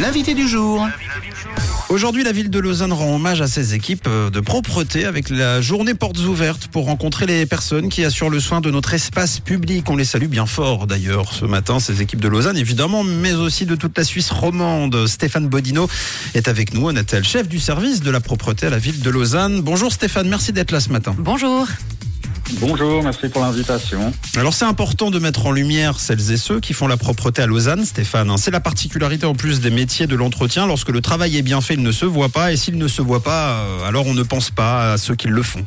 L'invité du jour. Aujourd'hui, la ville de Lausanne rend hommage à ses équipes euh, de propreté avec la journée portes ouvertes pour rencontrer les personnes qui assurent le soin de notre espace public. On les salue bien fort d'ailleurs ce matin, ces équipes de Lausanne évidemment, mais aussi de toute la Suisse romande. Stéphane Bodino est avec nous, Anatel, chef du service de la propreté à la ville de Lausanne. Bonjour Stéphane, merci d'être là ce matin. Bonjour. Bonjour, merci pour l'invitation. Alors c'est important de mettre en lumière celles et ceux qui font la propreté à Lausanne, Stéphane. C'est la particularité en plus des métiers de l'entretien. Lorsque le travail est bien fait, il ne se voit pas. Et s'il ne se voit pas, euh, alors on ne pense pas à ceux qui le font.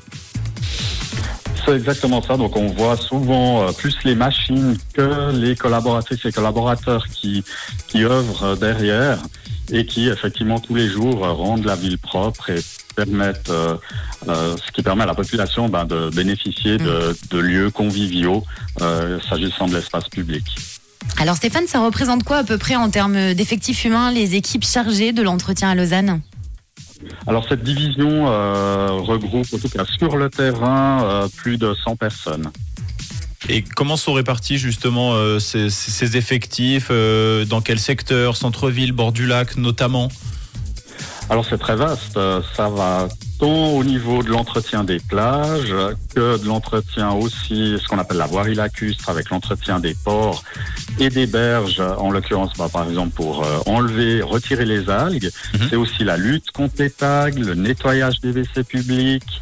C'est exactement ça. Donc on voit souvent euh, plus les machines que les collaboratrices et collaborateurs qui, qui œuvrent derrière et qui effectivement tous les jours euh, rendent la ville propre et permettent, euh, euh, ce qui permet à la population ben, de bénéficier de, de lieux conviviaux euh, s'agissant de l'espace public. Alors Stéphane, ça représente quoi à peu près en termes d'effectifs humains les équipes chargées de l'entretien à Lausanne? Alors cette division regroupe en tout cas sur le terrain plus de 100 personnes. Et comment sont répartis justement euh, ces, ces effectifs euh, Dans quel secteur Centre-ville, bord du lac notamment? Alors c'est très vaste, ça va tant au niveau de l'entretien des plages que de l'entretien aussi, ce qu'on appelle la voirie lacustre avec l'entretien des ports et des berges, en l'occurrence bah, par exemple pour euh, enlever, retirer les algues. Mhm. C'est aussi la lutte contre les tags, le nettoyage des WC publics.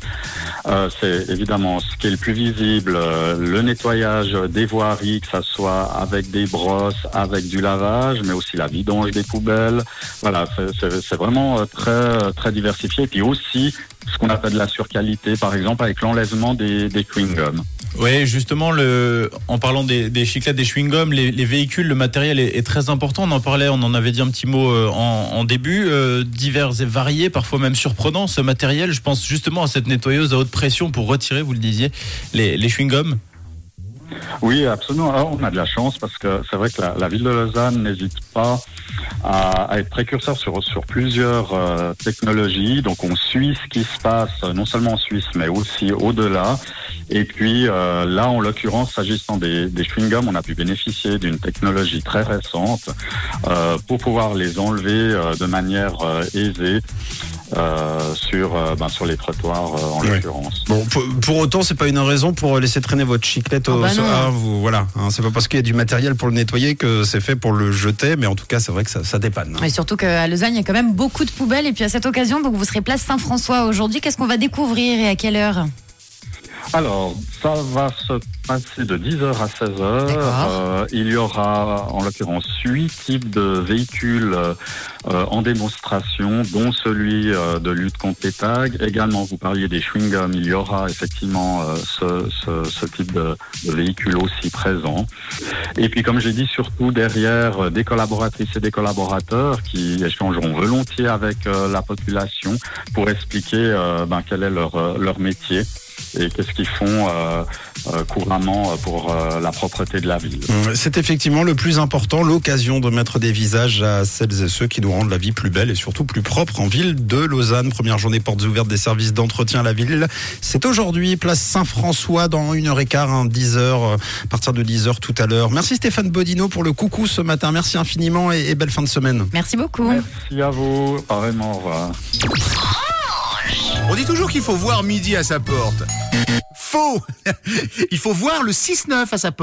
Euh, c'est évidemment ce qui est le plus visible, euh, le nettoyage des voiries, que ça soit avec des brosses, avec du lavage, mais aussi la vidange des poubelles. Voilà, c'est- vraiment euh, très très diversifié. Et puis aussi ce qu'on appelle de la surqualité, par exemple avec l'enlèvement des, des. Oui, justement, le, en parlant des, des des chewing-gums, les, les véhicules, le matériel est, très important. On en parlait, on en avait dit un petit mot euh, en, en début. euh, divers et variés, parfois même surprenants, ce matériel. Je pense justement à cette nettoyeuse à haute pression pour retirer, vous le disiez, les, les chewing-gums. Oui, absolument. Alors, on a de la chance parce que c'est vrai que la, ville de Lausanne n'hésite pas à, être précurseur sur, sur plusieurs euh, technologies. Donc, on suit ce qui se passe non seulement en Suisse, mais aussi au-delà. Et puis, euh, là, en l'occurrence, s'agissant des, chewing-gums, on a pu bénéficier d'une technologie très récente euh, pour pouvoir les enlever de manière aisée euh, sur, euh, ben, sur les trottoirs, euh, en Oui. l'occurrence. Bon, pour, pour autant, c'est pas une raison pour laisser traîner votre chiclette au Ah bah non. ah, vous, voilà, hein, c'est pas parce qu'il y a du matériel pour le nettoyer que c'est fait pour le jeter, mais en tout cas, c'est vrai que ça, ça dépanne. hein. Et surtout qu'à Lausanne, il y a quand même beaucoup de poubelles. Et puis à cette occasion, donc vous serez place Saint-François aujourd'hui. Qu'est-ce qu'on va découvrir et à quelle heure? Alors, ça va se passer de 10h à 16h. D'accord. Euh, il y aura en l'occurrence huit types de véhicules euh, en démonstration, dont celui euh, de lutte contre les tags. Également, vous parliez des chewing-gums, il y aura effectivement ce, ce, ce type de, de véhicule aussi présent. Et puis, comme j'ai dit, surtout derrière des collaboratrices et des collaborateurs qui échangeront volontiers avec la population pour expliquer ben, quel est leur, leur métier et qu'est-ce qu'ils font euh, euh, couramment pour euh, la propreté de la ville. C'est effectivement le plus important, l'occasion de mettre des visages à celles et ceux qui nous rendent la vie plus belle et surtout plus propre en ville de Lausanne. Première journée portes ouvertes des services d'entretien à la ville. C'est aujourd'hui, place Saint-François, dans une heure et quart, hein, 10 heures, euh, à partir de 10 heures tout à l'heure. Merci Stéphane Bodino pour le coucou ce matin. Merci infiniment et, et belle fin de semaine. Merci beaucoup. Merci à vous, apparemment, au revoir. On dit toujours qu'il faut voir midi à sa porte. Faux Il faut voir le 6-9 à sa porte.